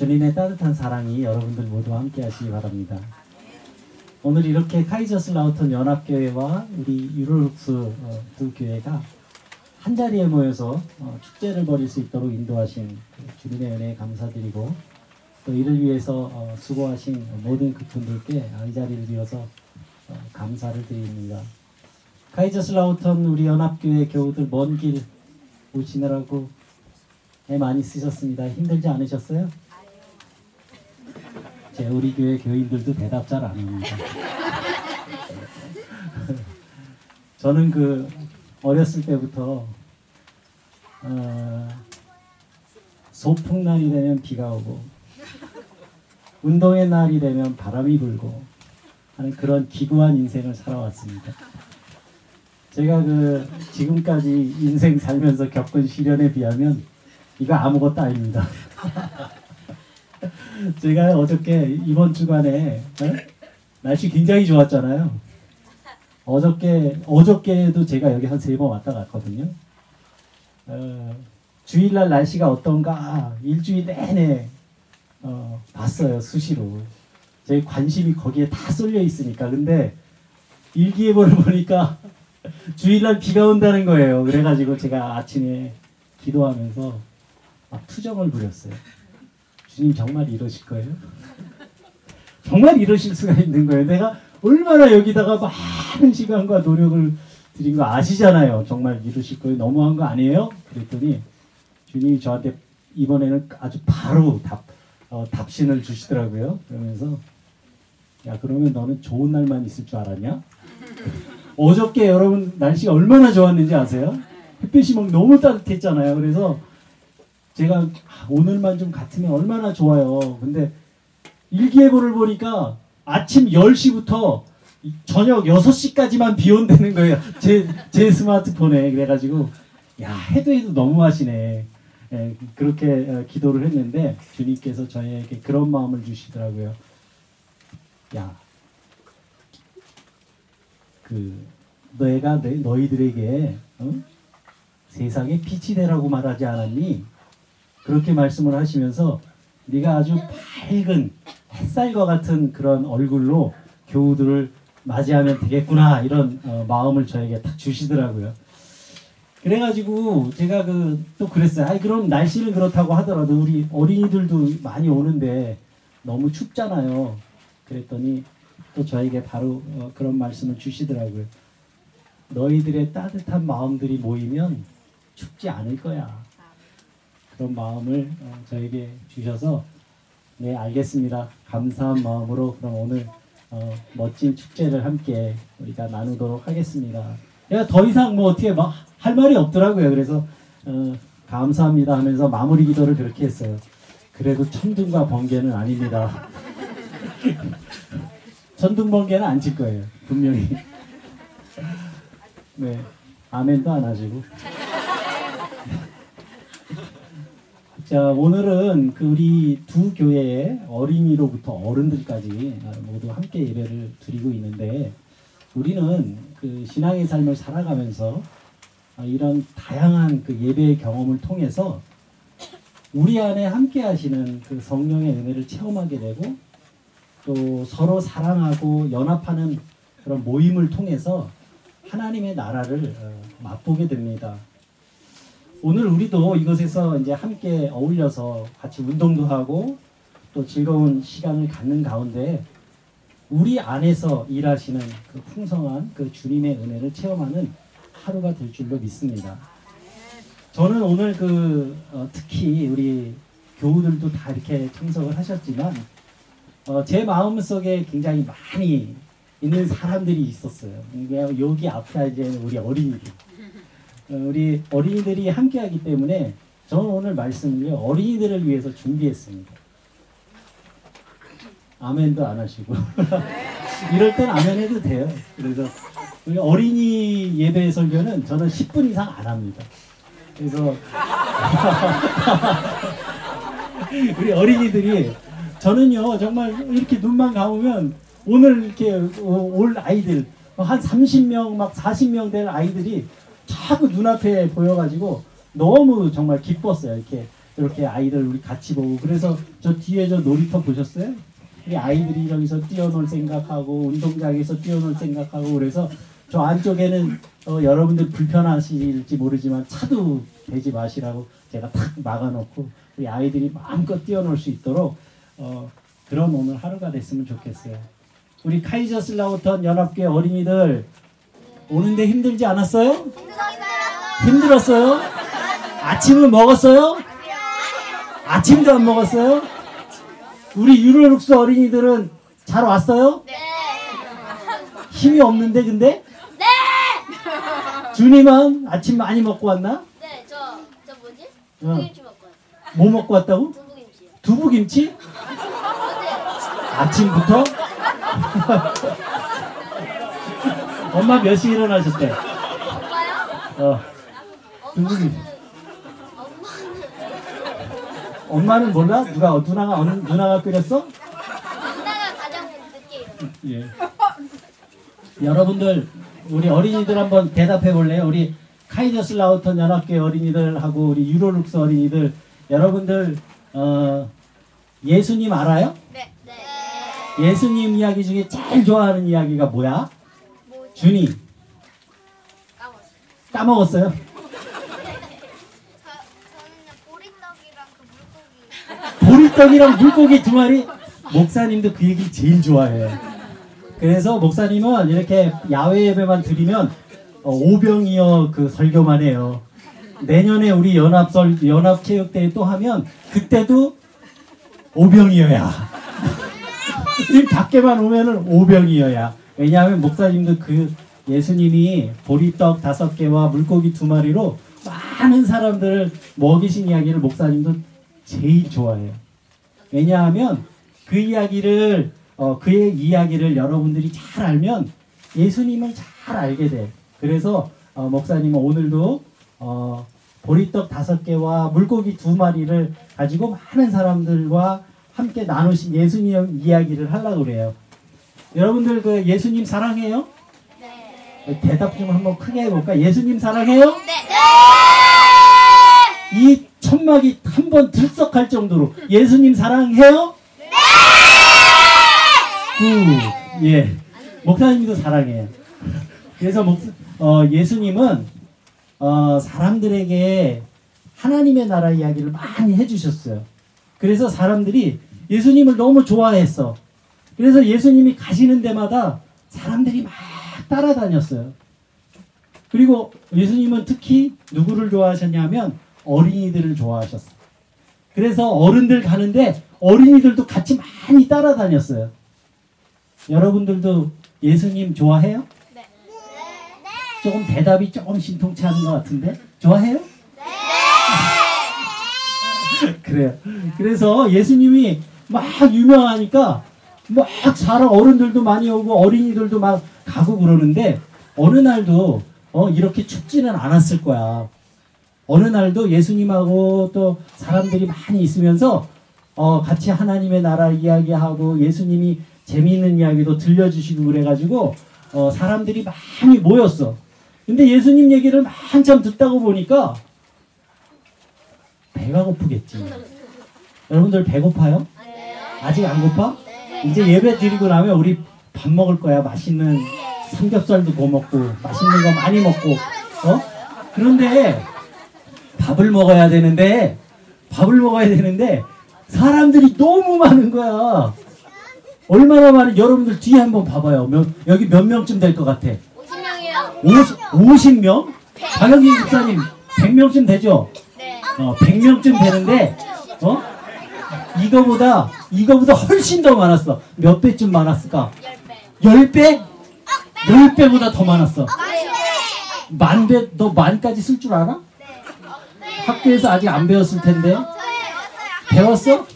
주님의 따뜻한 사랑이 여러분들 모두 함께 하시기 바랍니다. 오늘 이렇게 카이저슬라우턴 연합교회와 우리 유로룩스 어, 두 교회가 한 자리에 모여서 어, 축제를 벌일 수 있도록 인도하신 그 주님의 은혜에 감사드리고 또 이를 위해서 어, 수고하신 모든 그분들께 이 자리를 어, 감사를 드립니다. 카이저슬라우턴 우리 연합교회 교우들 먼 길 오시느라고 애 많이 쓰셨습니다. 힘들지 않으셨어요? 제 우리 교회 교인들도 대답 잘 안 합니다. 저는 그 어렸을 때부터 어, 소풍 날이 되면 비가 오고 운동의 날이 되면 바람이 불고 하는 그런 기구한 인생을 살아왔습니다. 제가 그 지금까지 인생 살면서 겪은 시련에 비하면 이거 아무것도 아닙니다. 제가 어저께 이번 주간에 어? 날씨 굉장히 좋았잖아요. 어저께 어저께도 제가 여기 한 세 번 왔다 갔거든요. 어, 주일날 날씨가 어떤가 일주일 내내 어, 봤어요 수시로. 제 관심이 거기에 다 쏠려 있으니까. 근데 일기예보를 보니까 주일날 비가 온다는 거예요. 그래가지고 제가 아침에 기도하면서 막 투정을 부렸어요. 주님 정말 이러실 거예요? 정말 이러실 수가 있는 거예요. 내가 얼마나 여기다가 많은 시간과 노력을 드린 거 아시잖아요. 정말 이러실 거예요. 너무한 거 아니에요? 그랬더니 주님이 저한테 이번에는 아주 바로 답, 어, 답신을 주시더라고요. 그러면서 야 그러면 너는 좋은 날만 있을 줄 알았냐? 어저께 여러분 날씨가 얼마나 좋았는지 아세요? 햇빛이 막 너무 따뜻했잖아요. 그래서 제가 아, 오늘만 좀 같으면 얼마나 좋아요. 근데 일기예보를 보니까 아침 10시부터 저녁 6시까지만 비 온다는 거예요. 제, 제 스마트폰에. 그래가지고, 야, 해도 해도 너무하시네. 예, 그렇게 어, 기도를 했는데, 주님께서 저에게 그런 마음을 주시더라고요. 야, 그, 내, 너희들에게, 어? 세상에 빛이 되라고 말하지 않았니? 그렇게 말씀을 하시면서 네가 아주 밝은 햇살과 같은 그런 얼굴로 교우들을 맞이하면 되겠구나 이런 어, 마음을 저에게 딱 주시더라고요. 그래가지고 제가 그 또 그랬어요. 아이 그럼 날씨는 그렇다고 하더라도 우리 어린이들도 많이 오는데 너무 춥잖아요. 그랬더니 또 저에게 바로 어, 그런 말씀을 주시더라고요. 너희들의 따뜻한 마음들이 모이면 춥지 않을 거야. 그런 마음을 어, 저에게 주셔서 네 알겠습니다. 감사한 마음으로 그럼 오늘 어, 멋진 축제를 함께 우리가 나누도록 하겠습니다. 내가 더 이상 뭐 어떻게 막 할 말이 없더라고요. 그래서 어, 감사합니다 하면서 마무리 기도를 그렇게 했어요. 그래도 천둥과 번개는 아닙니다. 천둥 번개는 안 칠 거예요. 분명히. 네. 아멘도 안 하시고. 자, 오늘은 그 우리 두 교회의 어린이로부터 어른들까지 모두 함께 예배를 드리고 있는데 우리는 그 신앙의 삶을 살아가면서 이런 다양한 그 예배의 경험을 통해서 우리 안에 함께 하시는 그 성령의 은혜를 체험하게 되고 또 서로 사랑하고 연합하는 그런 모임을 통해서 하나님의 나라를 어, 맛보게 됩니다. 오늘 우리도 이곳에서 이제 함께 어울려서 같이 운동도 하고 또 즐거운 시간을 갖는 가운데 우리 안에서 일하시는 그 풍성한 그 주님의 은혜를 체험하는 하루가 될 줄로 믿습니다. 저는 오늘 그 어, 특히 우리 교우들도 다 이렇게 참석을 하셨지만 어, 제 마음 속에 굉장히 많이 있는 사람들이 있었어요. 여기 앞에 이제 우리 어린이들. 어, 우리 어린이들이 함께하기 때문에 저는 오늘 말씀을 어린이들을 위해서 준비했습니다. 아멘도 안 하시고 이럴 땐 아멘 해도 돼요. 그래서 우리 어린이 예배 설교는 저는 10분 이상 안 합니다. 그래서 우리 어린이들이 저는요 정말 이렇게 눈만 감으면 오늘 이렇게 올 아이들 한 30명 막 40명 될 아이들이 자꾸 눈앞에 보여가지고 너무 정말 기뻤어요. 이렇게 이렇게 아이들 우리 같이 보고 그래서 저 뒤에 저 놀이터 보셨어요? 우리 아이들이 저기서 뛰어놀 생각하고 운동장에서 뛰어놀 생각하고 그래서 저 안쪽에는 어, 여러분들 불편하실지 모르지만 차도 대지 마시라고 제가 탁 막아놓고 우리 아이들이 마음껏 뛰어놀 수 있도록 어, 그런 오늘 하루가 됐으면 좋겠어요. 우리 카이저슬라우턴 연합교회 어린이들 오는데 힘들지 않았어요? 힘들었어요? 아침을 먹었어요? 아침도 안 먹었어요? 우리 유로룩스 어린이들은 잘 왔어요? 힘이 없는데 근데? 주님은 아침 많이 먹고 왔나? 네, 저, 저 뭐지? 어. 두부김치 먹고 왔어요. 뭐 먹고 왔다고? 두부김치요. 두부김치? 어제 아침부터? 엄마 몇 시에 일어나셨대? 어, 엄마는, 두부김치. 엄마는, 몰라? 누가 누나가 어느 누나가 끓였어? 누나가 가장 늦게. 예. 여러분들 우리 어린이들 한번 대답해 볼래요? 우리 카이저슬라우턴 연합교회 어린이들하고 우리 유로룩스 어린이들 여러분들 어, 예수님 알아요? 네. 네. 예수님 이야기 중에 제일 좋아하는 이야기가 뭐야? 준이 까먹었어요. 까먹었어요? 보리떡이랑 그 물고기. 두 마리 목사님도 그 얘기 제일 좋아해요. 그래서 목사님은 이렇게 야외 예배만 드리면 어, 오병이어 그 설교만 해요. 내년에 우리 연합설 연합체육대회 또 하면 그때도 오병이어야. 이 밖에만 오면은 오병이어야. 왜냐하면 목사님도 그 예수님이 보리떡 다섯 개와 물고기 두 마리로 많은 사람들을 먹이신 이야기를 목사님도 제일 좋아해요. 왜냐하면 그 이야기를 어, 그의 이야기를 여러분들이 잘 알면 예수님을 잘 알게 돼. 그래서 어, 목사님은 오늘도 어, 보리떡 다섯 개와 물고기 두 마리를 가지고 많은 사람들과 함께 나누신 예수님 이야기를 하려고 그래요. 여러분들 그 예수님 사랑해요? 네. 대답 좀 한번 크게 해볼까? 예수님 사랑해요? 네. 이 천막이 한 번 들썩할 정도로 예수님 사랑해요? 네! 예. 목사님도 사랑해요. 그래서 목, 어, 예수님은 어, 사람들에게 하나님의 나라 이야기를 많이 해주셨어요. 그래서 사람들이 예수님을 너무 좋아했어. 그래서 예수님이 가시는 데마다 사람들이 막 따라다녔어요. 그리고 예수님은 특히 누구를 좋아하셨냐면 어린이들을 좋아하셨어요. 그래서 어른들 가는데 어린이들도 같이 많이 따라다녔어요. 여러분들도 예수님 좋아해요? 네. 조금 대답이 조금 신통치 않은 것 같은데 좋아해요? 그래요. 그래서 예수님이 막 유명하니까 막 사람 어른들도 많이 오고 어린이들도 막 가고 그러는데 어느 날도 어 이렇게 춥지는 않았을 거야. 어느 날도 예수님하고 또 사람들이 많이 있으면서 어 같이 하나님의 나라 이야기하고 예수님이 재미있는 이야기도 들려주시고 그래가지고 어 사람들이 많이 모였어. 근데 예수님 얘기를 한참 듣다고 보니까 배가 고프겠지. 여러분들 배고파요? 아직 안 고파? 이제 예배 드리고 나면 우리 밥 먹을 거야. 맛있는 삼겹살도 구워 먹고 맛있는 거 많이 먹고 어? 그런데 밥을 먹어야 되는데 밥을 먹어야 되는데 사람들이 너무 많은 거야. 얼마나 많은 여러분들 뒤에 한번 봐봐요. 몇, 여기 몇 명쯤 될 것 같아? 50명이요. 50, 50명? 박영진 집사님 100명쯤 되죠? 네. 어, 100명쯤 되는데 어? 이거보다 이거보다 훨씬 더 많았어. 몇 배쯤 많았을까? 10배. 10배? 10배보다 더 많았어. 네. 만 배, 너 만까지 쓸 줄 알아? 학교에서 아직 안 배웠을 텐데. 배웠어?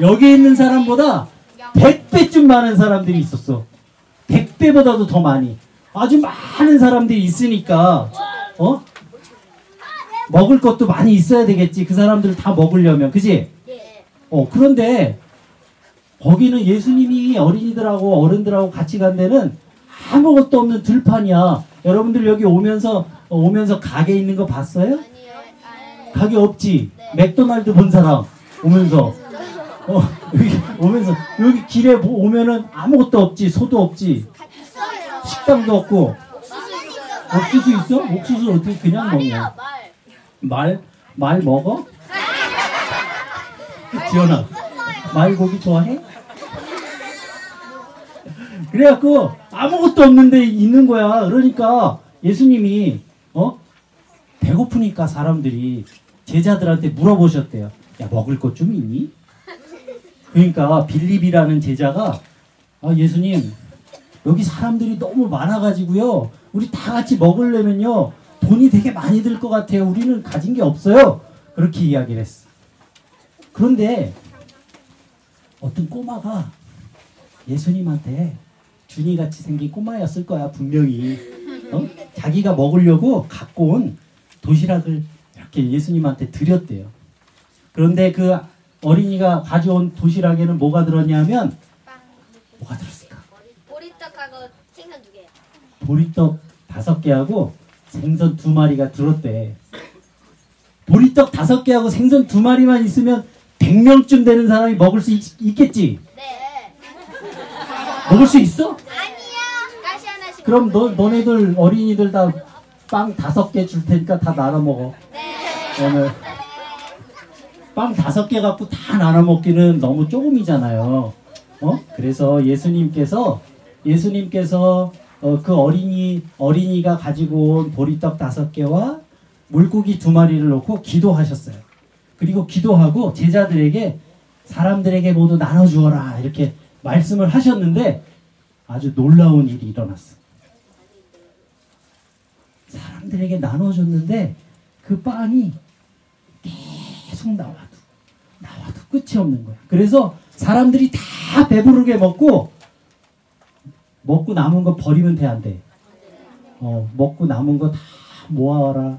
여기 있는 사람보다 100배쯤 많은 사람들이 있었어. 100배보다도 더 많이. 아주 많은 사람들이 있으니까, 어? 먹을 것도 많이 있어야 되겠지. 그 사람들 다 먹으려면. 그지? 예. 어, 그런데, 거기는 예수님이 어린이들하고 어른들하고 같이 간 데는 아무것도 없는 들판이야. 여러분들 여기 오면서, 어, 오면서 가게 있는 거 봤어요? 가게 없지. 맥도날드 본 사람 오면서 어 여기 오면서 여기 길에 뭐 오면은 아무것도 없지. 소도 없지. 식당도 없고 옥수수 있어? 옥수수 어떻게 그냥 먹냐? 말. 말, 말 먹어? 지연아, 말고기 좋아해? 그래갖고 아무것도 없는데 있는 거야. 그러니까 예수님이 어 배고프니까 사람들이 제자들한테 물어보셨대요. 야 먹을 것 좀 있니? 그러니까 빌립이라는 제자가 아 예수님 여기 사람들이 너무 많아가지고요. 우리 다 같이 먹으려면요. 돈이 되게 많이 들 것 같아요. 우리는 가진 게 없어요. 그렇게 이야기를 했어. 그런데 어떤 꼬마가 예수님한테 준이 같이 생긴 꼬마였을 거야 분명히 어? 자기가 먹으려고 갖고 온 도시락을 이렇게 예수님한테 드렸대요. 그런데 그 어린이가 가져온 도시락에는 뭐가 들었냐면 뭐가 들었을까? 보리떡하고 생선 두 개. 보리떡 다섯 개하고 생선 두 마리가 들었대. 보리떡 다섯 개하고 생선 두 마리만 있으면 100명쯤 되는 사람이 먹을 수 있, 겠지 네. 먹을 수 있어? 가시 하나씩. 그럼 너, 너네들 어린이들 다 빵 다섯 개 줄 테니까 다 나눠 먹어. 네. 오늘 빵 다섯 개 갖고 다 나눠 먹기는 너무 조금이잖아요. 어? 그래서 예수님께서 예수님께서 어, 그 어린이 어린이가 가지고 온 보리떡 다섯 개와 물고기 두 마리를 놓고 기도하셨어요. 그리고 기도하고 제자들에게 사람들에게 모두 나눠 주어라 이렇게 말씀을 하셨는데 아주 놀라운 일이 일어났어. 사람들에게 나눠줬는데 그 빵이 계속 나와도 나와도 끝이 없는 거야. 그래서 사람들이 다 배부르게 먹고 먹고 남은 거 버리면 돼 안 돼? 어 먹고 남은 거 다 모아와라.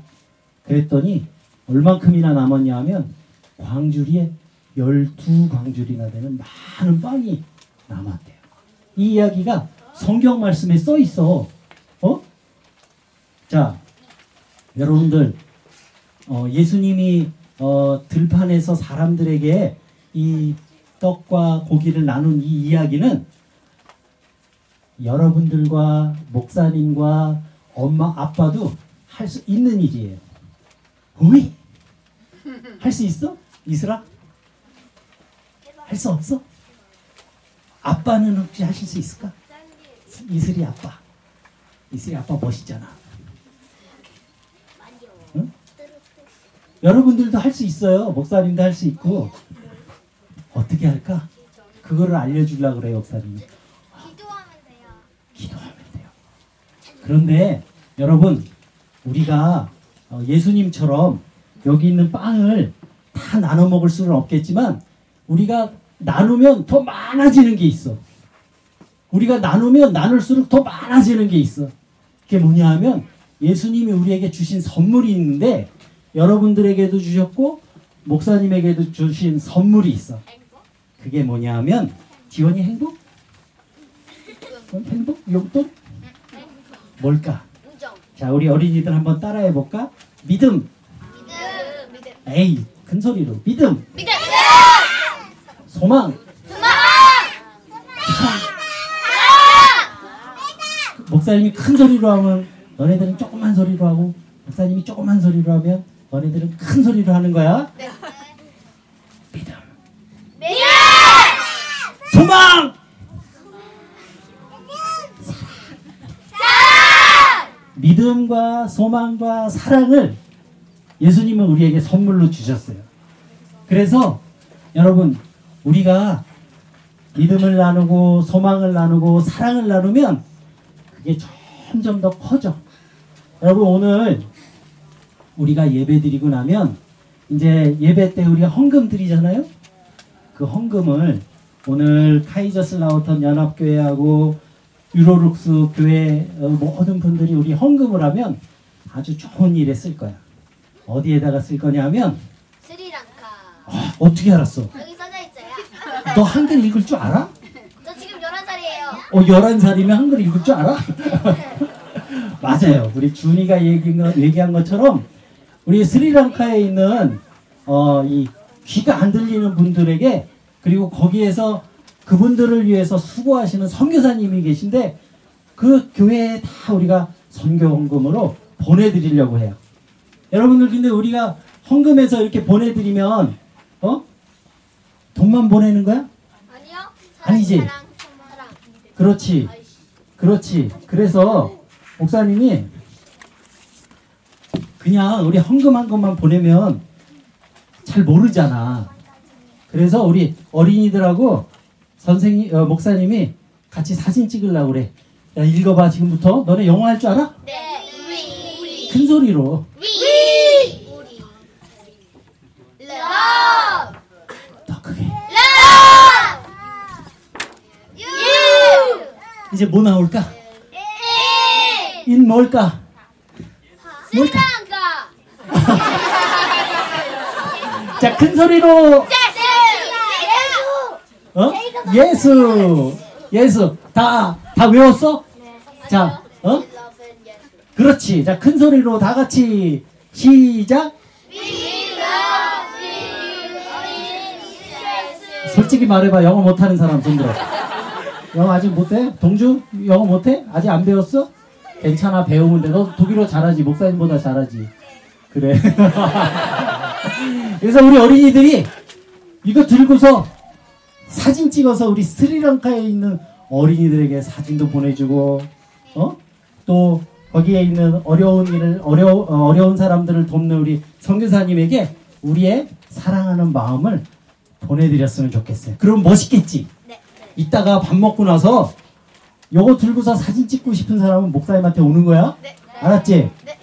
그랬더니 얼만큼이나 남았냐 하면 광주리에 12광주리나 되는 많은 빵이 남았대요. 이 이야기가 성경 말씀에 써 있어. 어? 자, 여러분들 어, 예수님이 어, 들판에서 사람들에게 이 떡과 고기를 나눈 이 이야기는 여러분들과 목사님과 엄마 아빠도 할 수 있는 일이에요. 어이? 할 수 있어? 이슬아? 할 수 없어? 아빠는 혹시 하실 수 있을까? 이슬이 아빠. 이슬이 아빠 멋있잖아. 응? 여러분들도 할 수 있어요. 목사님도 할 수 있고. 어떻게 할까? 그거를 알려주려고 그래요, 돼요. 그런데 여러분, 우리가 어, 예수님처럼 여기 있는 빵을 다 나눠 먹을 수는 없겠지만 우리가 나누면 더 많아지는 게 있어. 우리가 나누면 나눌수록 더 많아지는 게 있어. 그게 뭐냐 하면 예수님이 우리에게 주신 선물이 있는데 여러분들에게도 주셨고 목사님에게도 주신 선물이 있어. 그게 뭐냐 하면 지원이 행복? 행복? 용돈? 뭘까? 자, 우리 어린이들 한번 따라해 볼까? 믿음. 에이, 큰 소리로. 믿음. 믿음. 소망. 목사님이 큰 소리로 하면 너네들은 조그만 소리로 하고 목사님이 조그만 소리로 하면 너네들은 큰 소리로 하는 거야. 믿음. 믿음. 소망. 믿음과 소망과 사랑을 예수님은 우리에게 선물로 주셨어요. 그래서 여러분 우리가 믿음을 나누고 소망을 나누고 사랑을 나누면 그게 점점 더 커져. 여러분 오늘 우리가 예배 드리고 나면 이제 예배 때 우리가 헌금 드리잖아요. 그 헌금을 오늘 카이저슬라우턴 연합교회하고 유로룩스 교회 어, 모든 분들이 우리 헌금을 하면 아주 좋은 일에 쓸 거야. 어디에다가 쓸 거냐면 스리랑카. 아, 어떻게 알았어? 여기 써져 있어요. 너 한글 읽을 줄 알아? 저 지금 11살이에요. 어, 11살이면 한글 읽을 줄 알아? 맞아요. 우리 준이가 얘기한, 것처럼 우리 스리랑카에 있는 어, 이 귀가 안 들리는 분들에게 그리고 거기에서 그분들을 위해서 수고하시는 선교사님이 계신데 그 교회에 다 우리가 선교 헌금으로 보내드리려고 해요. 여러분들 근데 우리가 헌금해서 이렇게 보내드리면 어 돈만 보내는 거야? 아니요. 아니지. 사랑, 사랑. 그렇지. 그렇지. 그래서 목사님이 그냥 우리 헌금한 것만 보내면 잘 모르잖아. 그래서 우리 어린이들하고 선생님, 어, 목사님이 같이 사진 찍으려고 그래. 야, 읽어봐, 지금부터. 너네 영어 할 줄 알아? 네. 큰 소리로. 우리. 우리. Love. 더 크게. Love. You. 이제 뭐 나올까? 인. 인 뭘까? 뭘까? 자, 큰 소리로. 어? 예수. 예수. 다, 다 외웠어? 자, 어? 그렇지. 자, 큰 소리로 다 같이 시작. 솔직히 말해봐. 영어 못하는 사람 손 들어. 영어 아직 못해? 동주? 영어 못해? 아직 안 배웠어? 괜찮아. 배우면 돼. 너 독일어 잘하지. 목사님보다 잘하지. 그래. 그래서 우리 어린이들이 이거 들고서 사진 찍어서 우리 스리랑카에 있는 어린이들에게 사진도 보내주고, 어? 또 거기에 있는 어려운 일을 어려 어, 어려운 사람들을 돕는 우리 선교사님에게 우리의 사랑하는 마음을 보내드렸으면 좋겠어요. 그럼 멋있겠지. 네. 이따가 밥 먹고 나서 요거 들고서 사진 찍고 싶은 사람은 목사님한테 오는 거야. 네. 알았지? 네.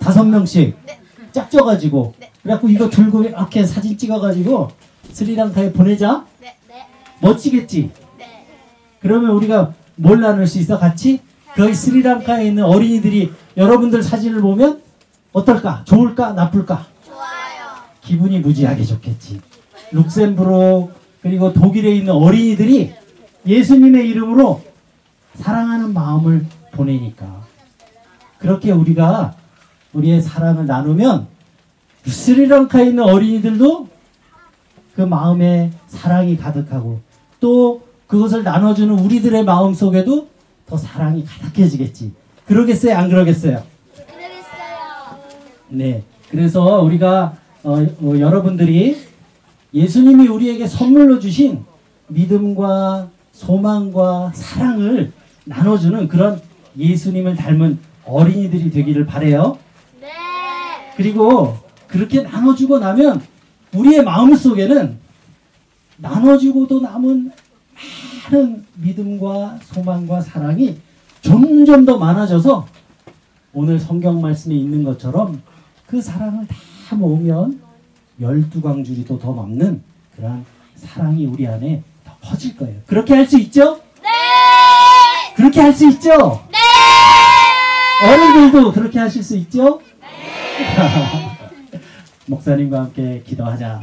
다섯 명씩 네. 짝져가지고 네. 그래갖고 이거 들고 이렇게 사진 찍어가지고 스리랑카에 보내자. 멋지겠지. 네. 그러면 우리가 뭘 나눌 수 있어? 같이? 거기 스리랑카에 있는 어린이들이 여러분들 사진을 보면 어떨까? 좋을까? 나쁠까? 좋아요. 기분이 무지하게 좋겠지. 룩셈부르크 그리고 독일에 있는 어린이들이 예수님의 이름으로 사랑하는 마음을 보내니까 그렇게 우리가 우리의 사랑을 나누면 스리랑카에 있는 어린이들도 그 마음에 사랑이 가득하고 또 그것을 나눠주는 우리들의 마음 속에도 더 사랑이 가득해지겠지. 그러겠어요? 안 그러겠어요? 그러겠어요. 네. 그래서 우리가 어, 어, 여러분들이 예수님이 우리에게 선물로 주신 믿음과 소망과 사랑을 나눠주는 그런 예수님을 닮은 어린이들이 되기를 바래요. 네. 그리고 그렇게 나눠주고 나면 우리의 마음 속에는 나눠주고도 남은 많은 믿음과 소망과 사랑이 점점 더 많아져서 오늘 성경 말씀에 있는 것처럼 그 사랑을 다 모으면 열두 광주리도 더 넘는 그런 사랑이 우리 안에 더 커질 거예요. 그렇게 할 수 있죠? 네. 그렇게 할 수 있죠? 네. 어른들도 그렇게 하실 수 있죠? 목사님과 함께 기도하자.